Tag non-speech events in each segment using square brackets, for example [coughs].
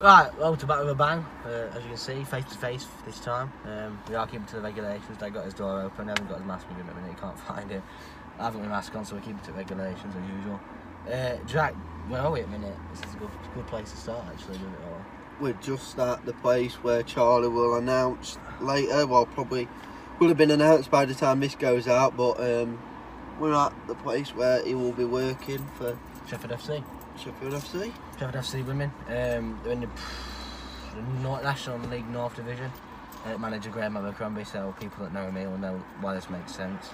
Right, well, to back with a bang. Uh, as you can see, face to face this time. Um, we are keeping to the regulations. Dad got his door open. He hasn't got his mask with him at the minute. He can't [laughs] find it. I haven't got my mask on, so we're keeping to regulations as usual. Uh, Jack, where are we at the minute? This is a good, good place to start, actually, isn't it all? We're just at the place where Charlie will announce later. Well, probably will have been announced by the time this goes out, but um, we're at the place where he will be working for Sheffield FC. Sheffield FC. Sheffield FC women. Um, they're in the, [sighs] North, National League North Division. Uh, manager Graham Abercrombie, so people that know me will know why this makes sense.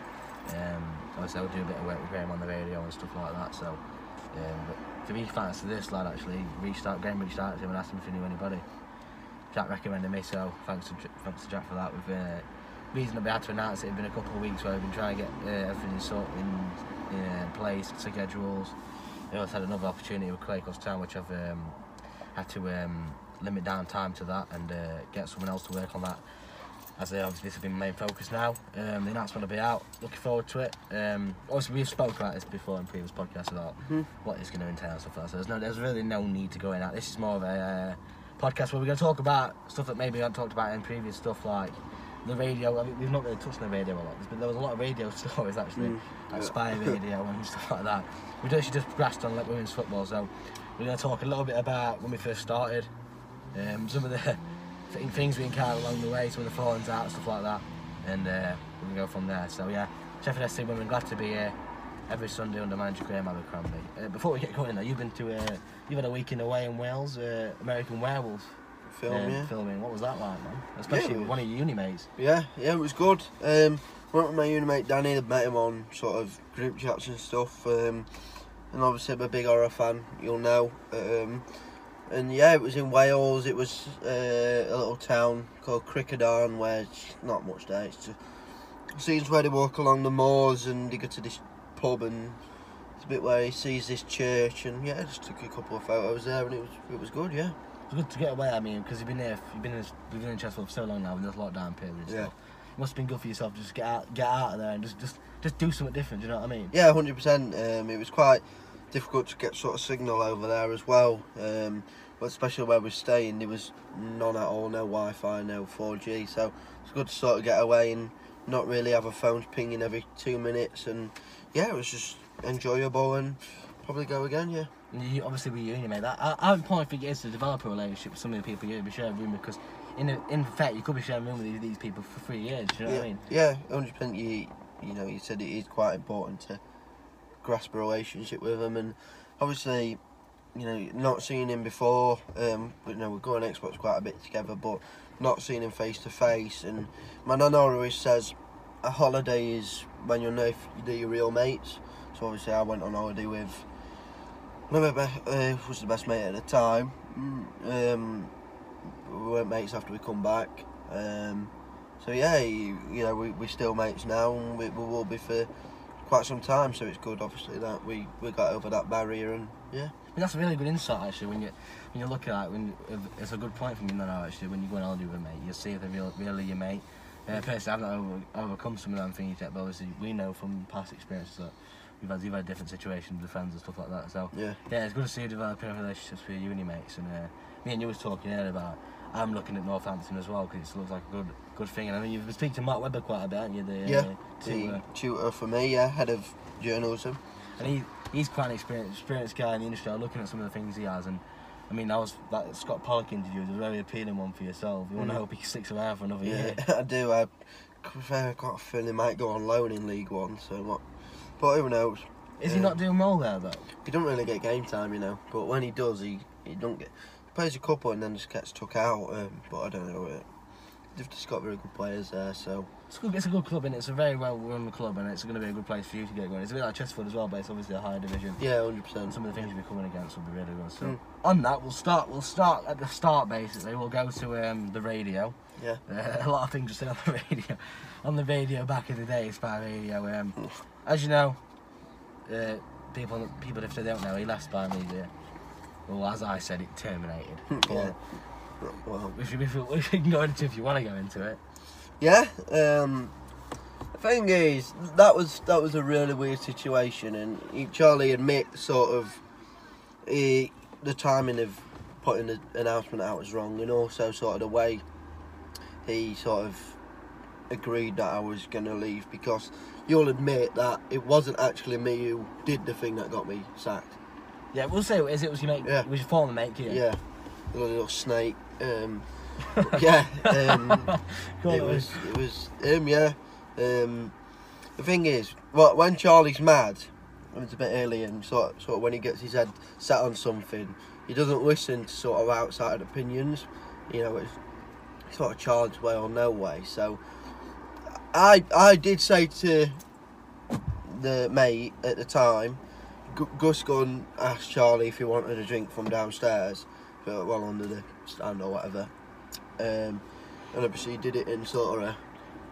Um, obviously, I'll do a bit of work with Graham on the radio and stuff like that. So, um, but to be fans to this lad, actually, reached out, Graham reached out to him and asked him if he knew anybody. Jack recommended me, so thanks to thanks to Jack for that. We've uh, reasonably had to announce it. It's been a couple of weeks where we've been trying to get uh, everything sort in, in uh, place, schedules. We also had another opportunity with Clay Cross Town, which I've um, had to um, limit down time to that and uh, get someone else to work on that. As they obviously this has been my main focus now. Um, the announcement will be out. Looking forward to it. Um, obviously, we've spoken about this before in previous podcasts about Mhm. what it's going to entail and stuff like that. So there's no, there's really no need to go in that. This is more of a uh, podcast where we're going to talk about stuff that maybe I haven't talked about in previous stuff like the radio. I mean, we've not really touched on the radio a lot, but there was a lot of radio [laughs] stories actually, Mm. like Yeah. spy radio and [laughs] stuff like that. We've actually just grasped on like women's football, so we're going to talk a little bit about when we first started, um, some of the [laughs] things we encountered along the way, some of the fallings out, stuff like that, and uh, we can go from there. So yeah, Sheffield FC women glad to be here every Sunday under manager Graham Abercrombie. Uh, before we get going though, you've been to uh, you've had a weekend away in Wales, uh, American Werewolf Film, um, yeah. filming. What was that like, man? Especially it with one of your uni mates. Yeah, yeah, it was good. Um, went with my uni mate Danny. I met him on sort of group chats and stuff. Um, and obviously, I'm a big horror fan. You'll know. Um, and yeah, it was in Wales. It was uh, a little town called Crickadarn, where it's not much there. It's just scenes where they walk along the moors and they go to this pub and it's a bit where he sees this church and yeah, just took a couple of photos there and it was it was good. Yeah. It's good to get away. I mean, because you've been here, you've been in, you've been in Chesterfield for so long now, in this lockdown period. and Yeah. stuff. It must have been good for yourself to just get out, get out of there and just, just, just do something different. Do you know what I mean? Yeah, hundred percent. Um, it was quite difficult to get sort of signal over there as well. Um, but especially where we're staying, there was none at all, no Wi-Fi, no 4G. So it's good to sort of get away and not really have a phone pinging every two minutes. And yeah, it was just enjoyable and probably go again. Yeah. You, obviously, with uni, mate, that, I, I point think it is to develop a relationship with some of the people you'll be sharing room with, because in, a, in fact, you could be sharing room with these, these people for three years. You know yeah, what I mean? yeah, hundred percent. You you know, you said it is quite important to grasp a relationship with them, and obviously, you know, not seeing him before. Um, but, you know, we go on Xbox quite a bit together, but not seeing him face to face. And my nan always says, a holiday is when you know they're your real mates. So obviously, I went on holiday with. My be- uh, was the best mate at the time. Mm, Um, we weren't mates after we come back. Um, so yeah, you, you know, we we still mates now, and we, we will be for quite some time. So it's good, obviously, that we, we got over that barrier, and yeah, I mean, that's a really good insight, actually, when you when you look at it. When it's a good point from you now, actually, when you go on holiday with a mate, you'll see if they're real, really your mate. Uh, personally, I've not over, overcome some of them things yet, but obviously we know from past experiences that we've had, you've had different situations with friends and stuff like that. So yeah, Yeah, it's good to see you developing relationships with you and your mates. And uh, me and you was talking earlier about I'm looking at Northampton as well because it looks like a good good thing. And I mean, you've been speaking to Mark Webber quite a bit, haven't you? The, Yeah, uh, to, the uh, tutor for me, yeah, head of journalism. and he he's quite an experienced experienced guy in the industry. I'm looking at some of the things he has, and I mean, that was that Scott Pollock interview was a very appealing one for yourself. You want to Mm. hope he sticks around for another Yeah, year. [laughs] I do. I, I've got a feeling he might go on loan in League One, so what? But who knows? Is he not doing well there though? He don't really get game time, you know. But when he does, he he don't get. He plays a couple and then just gets took out. Um, but I don't know. Uh, they've just got very good players there, so It's, good, it's a good club and it's a very well run club and it's going to be a good place for you to get going. It's a bit like Chesterfield as well, but it's obviously a higher division. yeah, hundred percent. some of the things you'll be coming against will be really good. So Mm. on that, we'll start. We'll start at the start. Basically, we'll go to um, the radio. Yeah. Uh, [laughs] a lot of things just said on the radio. On the radio back in the day, Spy Radio. Um, as you know, uh, people people if they don't know, he left Spy Media. Well, as I said, it terminated. Yeah. But Well, if you, if you, [laughs] if you can go into it if you want to go into it. yeah. Um, the thing is, that was that was a really weird situation, and he, Charlie admits sort of he, the timing of putting the announcement out was wrong, and also sort of the way he sort of agreed that I was going to leave because you'll admit that it wasn't actually me who did the thing that got me sacked. Yeah, we'll say it was. It was your mate. Yeah. It was your former mate. Yeah. Yeah, the little snake. Um, [laughs] yeah, um, [laughs] it was it was him. Yeah. Um, the thing is, well, when Charlie's mad, it's a bit early and sort sort of when he gets his head set on something, he doesn't listen to sort of outside opinions. You know, it's sort of Charlie's way or no way. So, I I did say to the mate at the time, Gu- Gus Gunn asked Charlie if he wanted a drink from downstairs, but well under the stand or whatever. Um, and obviously he did it in sort of a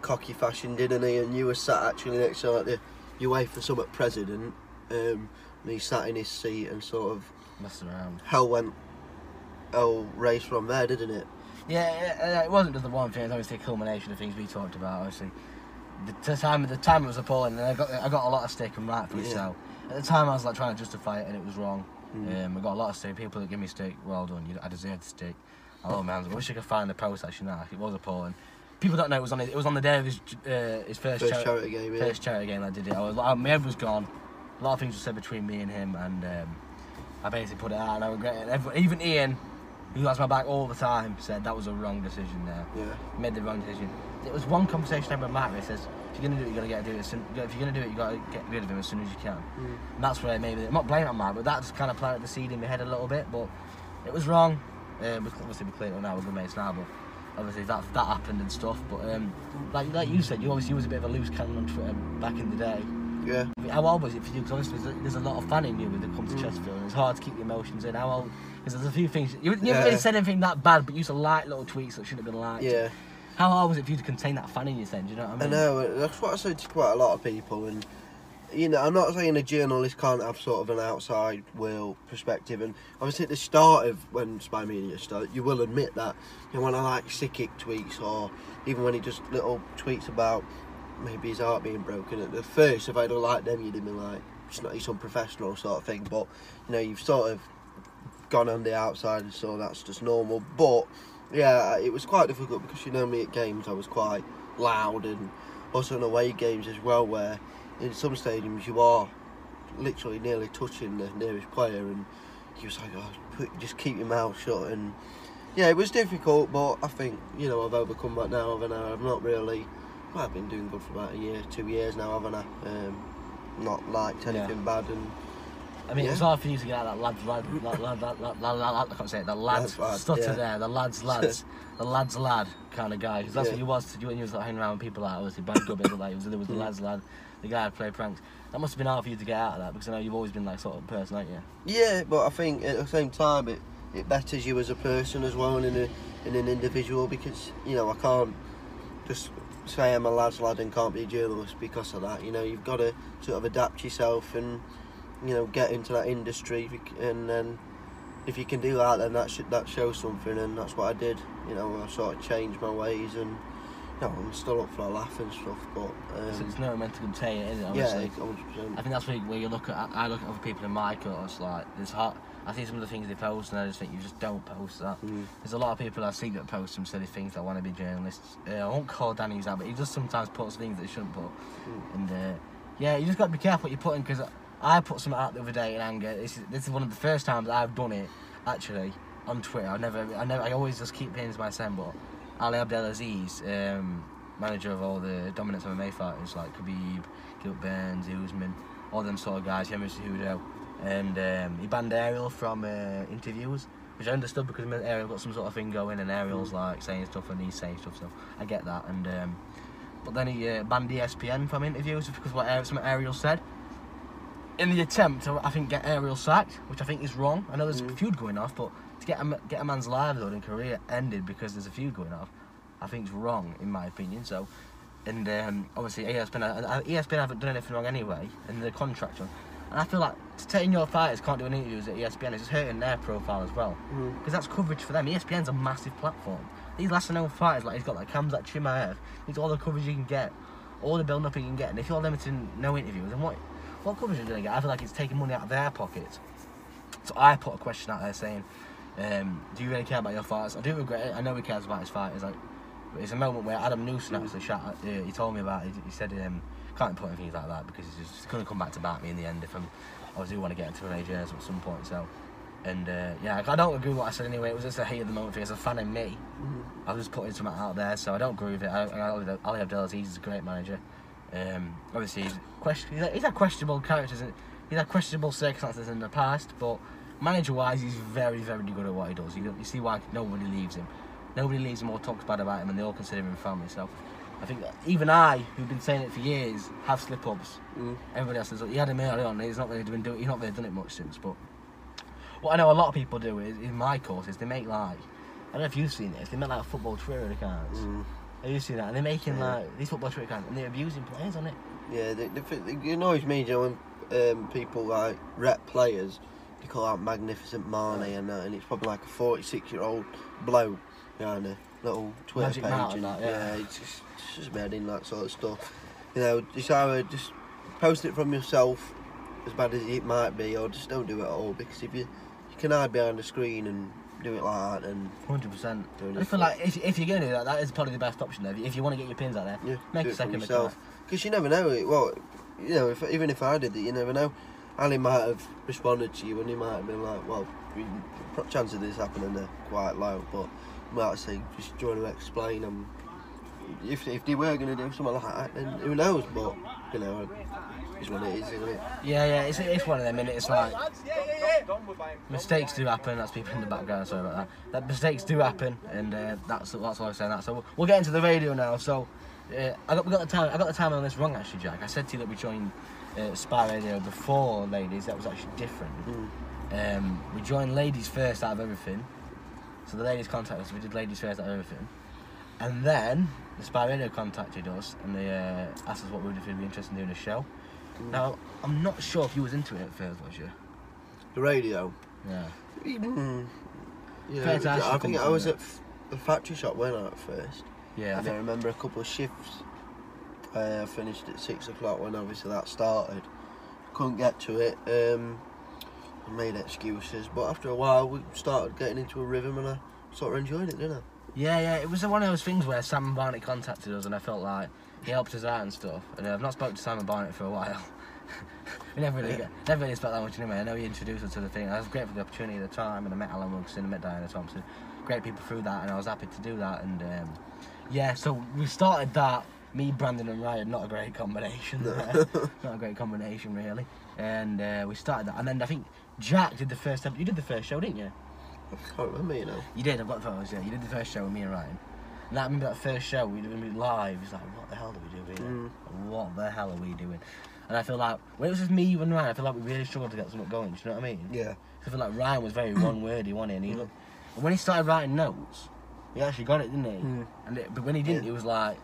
cocky fashion, didn't he? And you were sat actually next to like the UEFA Summit president, um, and he sat in his seat and sort of Messing around. hell went hell race from there, didn't it? Yeah, uh, it wasn't just the one thing. It was obviously a culmination of things we talked about. Obviously, the time the time it was appalling, and I got I got a lot of stick and rightfully Yeah. so. At the time, I was like trying to justify it, and it was wrong. Mm. Um, I got a lot of stick. People that give me stick, well done. You, I deserve the stick. My hands. I wish I could find the post actually now. It was appalling. People don't know it was on. It was on the day of his uh, his first, First chari- charity game, yeah. first charity game. I did it. I was like, my head was gone. A lot of things were said between me and him, and um, I basically put it out, and I regret it. Even Ian, who has my back all the time, said that was a wrong decision. There, Yeah. made the wrong decision. It was one conversation I had with Matt. Where he says, "If you're gonna do it, you gotta get do it. As soon, if you're gonna do it, you gotta get rid of him as soon as you can." Mm. And that's where maybe I'm not blaming on Matt, but that just kind of planted the seed in my head a little bit. But it was wrong. Um, obviously we cleared it up now. We're good mates now, but obviously that that happened and stuff. But um, like like you said, you obviously was a bit of a loose cannon on Twitter back in the day. Yeah. How old was it for you? Because obviously there's a, lot of fan in you when it comes to Mm. Chesterfield, and it's hard to keep the emotions in. How old? Because there's a few things you, you Yeah. haven't really said anything that bad, but you used to like little tweets that shouldn't have been liked. Yeah. How hard was it for you to contain that fan in you then? Do you know what I mean? I know, that's what I said to quite a lot of people, and you know, I'm not saying a journalist can't have sort of an outside world perspective, and obviously at the start of when Spy Media started, you will admit that, you know, when I like Sickick tweets, or even when he just little tweets about maybe his heart being broken, at the first, if I'd have liked them, you'd have been like, it's not, he's unprofessional sort of thing, but, you know, you've sort of gone on the outside, so that's just normal, but, yeah, it was quite difficult because you know me at games, I was quite loud and also in away games as well, where in some stadiums you are literally nearly touching the nearest player, and he was like, oh, put, just keep your mouth shut. And yeah, it was difficult, but I think you know I've overcome that now, haven't I? I've not really. Well, I've been doing good for about a year, two years now, haven't I? Um, not liked Yeah. anything bad, and I mean, yeah. it was hard for you to get out that lads, lad, lad, lad, lad, lad, lad, lad, I can't say it, the lads, stutter yeah. there, the lads, [laughs] lads, the lads, lad kind of guy. Because that's yeah. what he was to do when he was like, hanging around with people like, obviously, bad gubbers, like, it was, there was the lads, lad, the guy who played pranks. That must have been hard for you to get out of that, because I know you've always been that sort of person, haven't you? Yeah, but I think at the same time, it, it betters you as a person as well and in, a, in an individual, because, you know, I can't just say I'm a lads, lad and can't be a journalist because of that. You know, you've got to sort of adapt yourself and you know, get into that industry and then if you can do that then that, should, that shows something and that's what I did. You know, I sort of changed my ways and, you know, I'm still up for a laugh and stuff, but... So Um, it's not meant to contain it, is it? yeah, Obviously. 100%. I think that's where, where you look at. I look at other people in my course. Like there's hot. I see some of the things they post, and I just think you just don't post that. Mm. There's a lot of people I see that post some silly things that want to be journalists. Uh, I won't call Danny's out, but he just sometimes puts things that he shouldn't put. Mm. And uh, yeah, you just got to be careful what you're putting because I put something out the other day in anger. This is this is one of the first times I've done it actually on Twitter. I never, I never, I always just keep pins myself. But Ali Abdelaziz, um, manager of all the dominance MMA fighters like Khabib, Gilbert Burns, Usman, all them sort of guys, Henry Cejudo, and um, he banned Ariel from uh, interviews, which I understood because Ariel got some sort of thing going, and Ariel's like saying stuff and he's saying stuff, so I get that. And um, but then he uh, banned ESPN from interviews because of what Ariel, something Ariel said. In the attempt to, I think, get Ariel sacked, which I think is wrong. I know there's a Mm. feud going off, but to get a, get a man's livelihood and career ended because there's a feud going off, I think is wrong, in my opinion. So, and um, obviously ESPN, uh, ESPN haven't done anything wrong anyway, in the contract. one. And I feel like to take your fighters can't do any interviews at ESPN is just hurting their profile as well. Mm. Because that's coverage for them. ESPN's a massive platform. These lesser known fighters, like he's got like Cam's like Chimaev, he's all the coverage you can get, all the build up you can get. And if you're limiting no interviews, then what what coverage are you gonna get? I feel like it's taking money out of their pockets. So I put a question out there saying, Um, do you really care about your farts? I do regret it. I know he cares about his. It's like, but it's a moment where Adam Newson actually shot. Uh, he told me about. it. He, he said um, can't put anything like that because it's just going to come back to bite me in the end if I'm. I do want to get into an AJS at some point. So, and uh, yeah, I don't agree with what I said anyway. It was just a hate of the moment thing. As a fan of me, Mhm. I was just putting something out there, so I don't agree with it. I, I, Ali Ali Abdelaziz he's a great manager. Um, obviously, he's, question, he's, had, he's had questionable characters. and He's had questionable circumstances in the past, but manager-wise, he's very, very good at what he does. You, you see why nobody leaves him. Nobody leaves him or talks bad about him, and they all consider him family. So, I think that even I, who've been saying it for years, have slip-ups. Mm. Everybody else says he had him early on. He's not really been doing. He's not really done it much since. But what I know a lot of people do is in my course is they make like I don't know if you've seen this. They make like football Twitter accounts. Mm. Have you seen that? And they're making Yeah. like these football Twitter accounts and they're abusing players on it. Yeah, it annoys me, you know, when um, people like rep players, they call out Magnificent Marnie and that, and it's probably like a 46 year old bloke behind a little Twitter Magic page. And, that, yeah. it's just, it's just mad in that sort of stuff. You know, just either just post it from yourself, as bad as it might be, or just don't do it at all, because if you, you can hide behind the screen and do it like that, and Hundred percent. Doing I feel like if, if you're gonna do that, that is probably the best option. There. If, if you want to get your pins out there, Yeah, make a it second yourself. Because you never know. It, well, you know, if, even if I did it, you never know. Ali might have responded to you, and he might have been like, "Well, the chances of this happening are quite low." But you might say, "Just you to explain?" Um, if if they were going to do something like that, then who knows? But you know, what it is, isn't it? Yeah, yeah. It's, it's one of them, and it's like mistakes do happen. That's people in the background. Sorry about that. That mistakes do happen, and uh, that's that's why I'm saying that. So we'll, we'll get into the radio now. So uh, I got we got the time. I got the time on this wrong actually, Jack. I said to you that we joined uh, Spy Radio before ladies. That was actually different. Mm. Um, we joined ladies first out of everything. So the ladies contacted us. We did ladies first out of everything, and then the Spy Radio contacted us and they uh, asked us what we would if we'd be interested in doing a show. Now I'm not sure if you was into it at first, was you? The radio. Yeah. Mm. Yeah, Fair I think I was at the factory shop when I at first. Yeah. And I think, remember a couple of shifts. Uh, finished at six o'clock when obviously that started. Couldn't get to it. Um, I made excuses, but after a while we started getting into a rhythm, and I sort of enjoyed it, didn't I? yeah, yeah. It was one of those things where Sam Barnett contacted us and I felt like he helped us out and stuff. And uh, I've not spoken to Simon Barnett for a while. [laughs] we never really, get, never really spoke that much anyway. I know he introduced us to the thing. I was grateful for the opportunity at the time, and I met Alan Wilson, and I met Diana Thompson. Great people through that, and I was happy to do that. And um, yeah, so we started that. Me, Brandon, and Ryan, not a great combination. No. [laughs] not a great combination, really. And uh, we started that, and then I think Jack did the first. You did the first show, didn't you? I can't remember, you know. You did. I've got the photos. Yeah, you did the first show with me and Ryan. And I remember that first show we did when we were live. It's like, what the hell are we doing? What the hell are we doing? And I feel like when it was just me you and Ryan, I feel like we really struggled to get something going. Do you know what I mean? Yeah. I feel like Ryan was very [coughs] one wordy, wasn't he? And he looked, and when he started writing notes, he actually got it, didn't he? Mm. And it, but when he didn't, Yeah. it was like,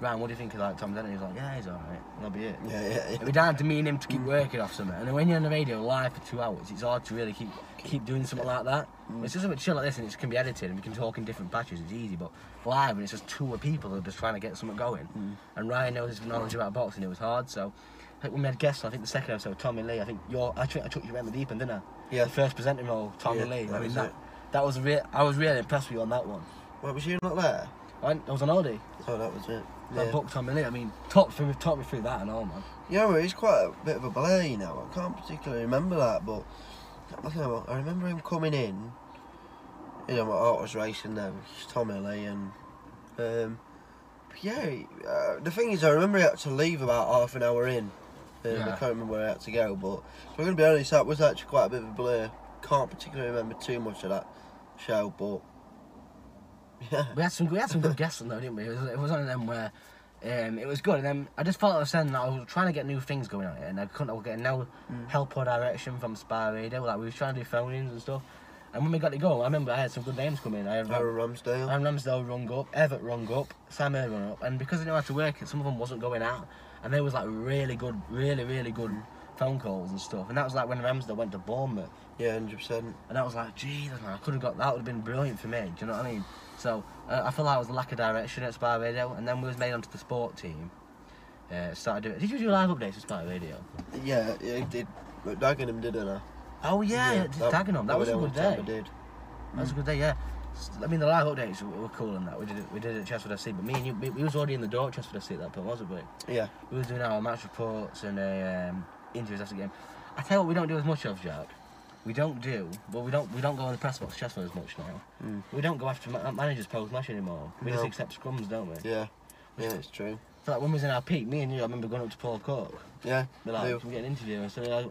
Ryan, what do you think of like Tom Denton? He was like, yeah, he's alright. That'll be it. Yeah, yeah, yeah. It'd be down to me and him to keep working off something. And then when you're on the radio live for two hours, it's hard to really keep keep doing something like that. Mm. It's just a bit chill like this and it can be edited and we can talk in different patches, it's easy. But live and it's just two of people who are just trying to get something going. Mm. And Ryan knows his knowledge about boxing, it was hard. So I think when we had guests, I think the second episode, Tommy Lee, I think you're, I, took- I took you around the deep end, didn't I? Yeah. The first presenting role, Tommy Yeah, Lee. that I mean, that, that was real. I was really impressed with you on that one. What was you not there? I, I was on holiday. Oh, that was it. I Yeah. booked Tommy Lee. I mean, top through, taught me through that and all, man. Yeah, well, he's quite a bit of a blur, you know. I can't particularly remember that, but I, know, I remember him coming in. You know, my heart was racing there It's Tommy Lee, and um, yeah. Uh, the thing is, I remember he had to leave about half an hour in. Um, I can't remember where I had to go, but if I'm going to be honest, that was actually quite a bit of a blur. Can't particularly remember too much of that show, but yeah, [laughs] We had some we had some good guests on though, didn't we? It was, it was one of them where um, it was good, and then I just felt I was saying that I was trying to get new things going on and I couldn't. I was getting no help or direction from Spy Radio. Like we was trying to do phone-ins and stuff, and when we got it going, I remember I had some good names come in. I had Aaron Ramsdale. Aaron Ramsdale rung up, Everett rung up, Sam Earl rung up, and because they knew how to work it, some of them wasn't going out, and they was like really good, really really good phone calls and stuff, and that was like when Ramsdale went to Bournemouth. yeah, hundred percent. And that was like, Jesus, man, I could have got that. Would have been brilliant for me. Do you know what I mean? So uh, I feel like it was a lack of direction at Spy Radio, and then we was made onto the sport team. Uh, started doing. Did you do live updates at Spy Radio? Yeah, yeah, he did. Dagenham did, didn't I? Oh yeah, yeah, that- Dagenham. That was a good day. I did. That was a good day, yeah. I mean, the live updates were, were cool and that. We did it, we did it at Chesford FC, but me and you, we, we was already in the door at Chesford FC at that point, wasn't we? Yeah. We was doing our match reports and uh, um, interviews after the game. I tell you what, we don't do as much of, Jack. We don't do, well, we don't we don't go in the press box Chesford as much now. Mm. We don't go after ma- managers post match anymore. We just accept scrums, don't we? Yeah. Yeah, it's true. So like when we was in our peak, me and you, I remember going up to Paul Cook. Yeah. Be like, do. can we get an interview? And so like,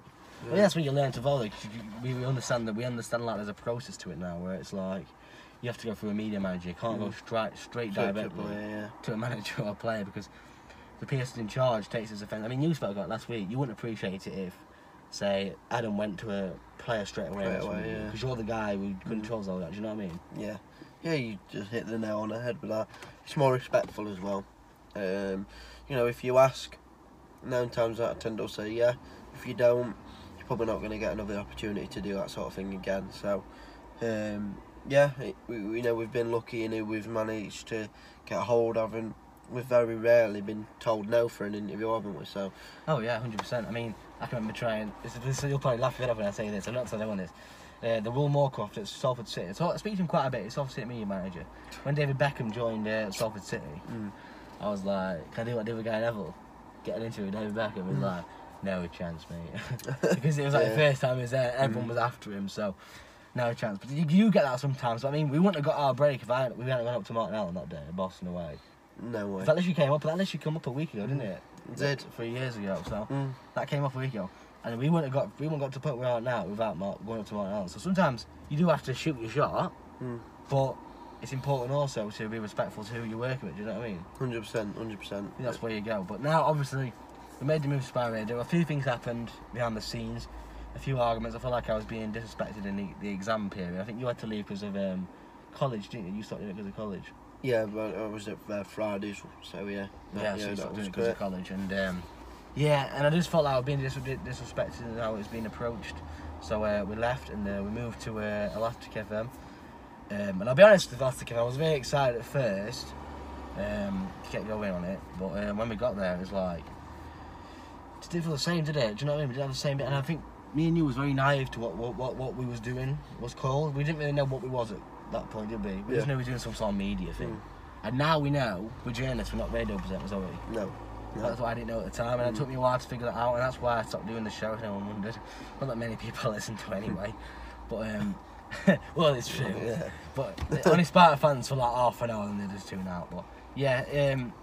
well, that's when you learn to volley. we, we understand that we understand like there's a process to it now, where it's like you have to go through a media manager. You can't go straight straight directly yeah. to a manager or a player because the person in charge takes his offence. I mean, you spoke about it last week. You wouldn't appreciate it if, say, Adam went to a player straight away. Away, yeah. Because you're the guy who controls all that. Do you know what I mean? Yeah, yeah, you just hit the nail on the head with that. It's more respectful as well. Um, you know, if you ask, nine times out of ten they'll say yeah. If you don't, you're probably not going to get another opportunity to do that sort of thing again. So, um, yeah, it, we, we know we've been lucky in who we've managed to get hold of, and we've very rarely been told no for an interview, haven't we? So, Oh yeah, hundred percent. I mean, I can remember trying. This, this, you'll probably laugh it off when I say this. I'm not telling anyone this. Uh, the Will Moorcroft at Salford City. So I speak to him quite a bit. He's Salford City media manager. When David Beckham joined uh, Salford City, Mm. I was like, "Can I do what David Guy Neville? Get an interview with David Beckham?" He's like, "No chance, mate," [laughs] [laughs] because it was like the Mm. First time he was there. Everyone Mm. was after him, so no chance. But you, you get that sometimes. I mean, we wouldn't have got our break if I we hadn't gone up to Martin Allen that day, Boston away. No way. That literally came up. That literally came up a week ago, didn't it? It did. three years ago. So. Mm. That came up a week ago. And we wouldn't have got we wouldn't got to point we are now without Mark going up to Martin Allen. So sometimes you do have to shoot your shot, Mm. but it's important also to be respectful to who you're working with, do you know what I mean? Hundred percent, hundred percent. That's where you go. But now obviously we made the move to Spy Radio. A few things happened behind the scenes, a few arguments. I feel like I was being disrespected in the, the exam period. I think you had to leave because of um, college, didn't you? You stopped doing it because of college. Yeah, but I was at uh, Fridays, so yeah. Yeah, so that was doing it because of great. college. And um, yeah, and I just felt like I was being dis- disrespected in how it was being approached. So uh, we left and uh, we moved to uh, Elastic FM. Um, and I'll be honest with Elastic FM, I was very excited at first um, to get going on it. But um, when we got there, it was like, it didn't feel the same, did it? Do you know what I mean? We didn't have the same bit. And I think me and you was very naive to what, what, what, what we was doing was called. We didn't really know what we was at that point, did we? We just Yeah. knew we were doing some sort of media thing. Mm. And now we know we're journalists, we're not radio presenters, are we? No. no. That's what I didn't know at the time, and it took me a while to figure that out, and that's why I stopped doing the show. If anyone wondered, not that many people [laughs] listen to anyway, but um, [laughs] well, it's true. Yeah. But [laughs] only Sparta fans for like half an hour, and they just tune out. But yeah, um,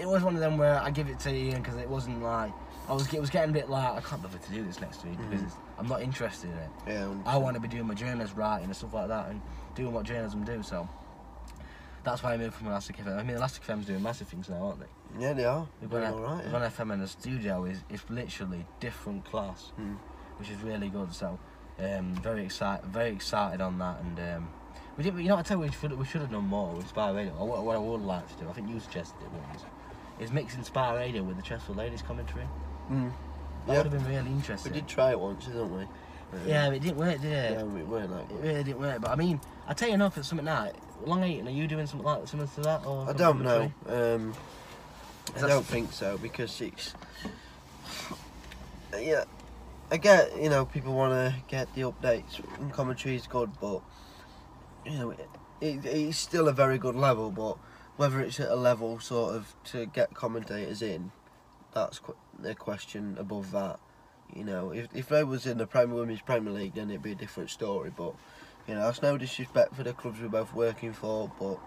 it was one of them where I give it to Ian because it wasn't like I was. It was getting a bit like I can't bother to do this next week because Mhm. it's, I'm not interested in it. Yeah. I want to be doing my journalist writing and stuff like that, and doing what journalism do. So. That's why I moved from Elastic FM. I mean, Elastic FM's doing massive things now, aren't they? Yeah, they are. We've got, all right. we've FM in the studio is is literally different class, Mm. which is really good. So, um, very excited, very excited on that. And um, we did, you know, I tell you, we should we should have done more with Spy Radio. What, what I would like to do, I think you suggested it once, is mixing Spy Radio with the Chesterfield Ladies commentary. Mm. That Yeah. would have been really interesting. We did try it once, didn't we? Yeah, but it didn't work, did it? Yeah, we weren't that It really didn't work. But I mean, I tell you enough, it's something now. Long Eaton, are you doing something like similar to that? Or I don't know. Um, I don't think so because it's. Yeah, I get you know people want to get the updates and commentary is good, but you know it, it, it's still a very good level. But whether it's at a level sort of to get commentators in, that's qu- the question above that. You know, if if they was in the Premier Women's Premier League, then it'd be a different story. But you know, that's no disrespect for the clubs we're both working for, but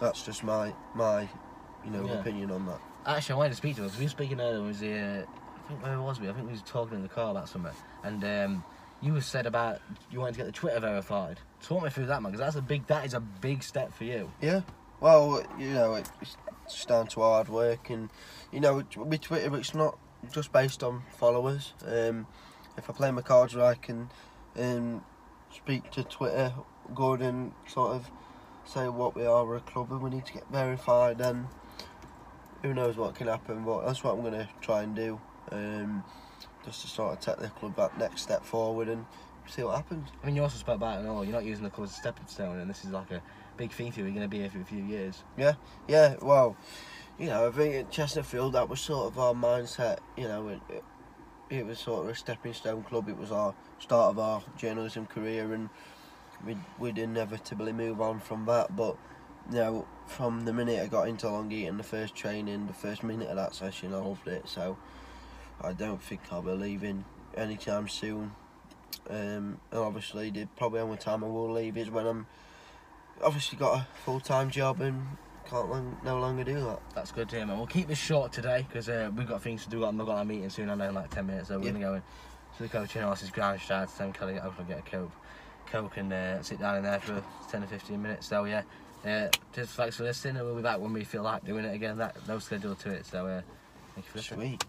that's just my my you know Yeah. opinion on that. Actually, I wanted to speak to us. We were speaking earlier. Was the uh, I think where was we? I think we was talking in the car about something, and um, you said about you wanted to get the Twitter verified. Talk me through that, man, because that's a big. That is a big step for you. Yeah. Well, you know, it's down to hard work, and you know, with Twitter, it's not just based on followers. Um, if I play my cards right, I can um, speak to Twitter good and sort of say what we are, we're a club, and we need to get verified. Then who knows what can happen? But that's what I'm going to try and do, um, just to sort of take the club that next step forward and see what happens. I mean, you also spoke about it. all, you're not using the club as a stepping stone, and this is like a big thing for you. You're going to be here for a few years. Yeah, yeah, well, you know, I think at Chesterfield that was sort of our mindset. You know, it, it, it was sort of a stepping stone club. It was our start of our journalism career, and we'd, we'd inevitably move on from that. But you know, from the minute I got into Long Eaton, the first training, the first minute of that session, I loved it. So I don't think I'll be leaving anytime soon. Um, and obviously, the probably only time I will leave is when I'm obviously got a full time job and can't long, no longer do that. That's good to hear, man. We'll keep this short today because uh, we've got things to do. I've got a meeting soon. I know in like ten minutes, so we're Yeah. gonna go in to the coaching horses ground stride to tell Kelly hopefully get a coke, coke and uh, sit down in there for ten or fifteen minutes. So yeah, uh, just thanks for listening, and we'll be back when we feel like doing it again. That no schedule to it. So uh, thank you for listening. Sweet.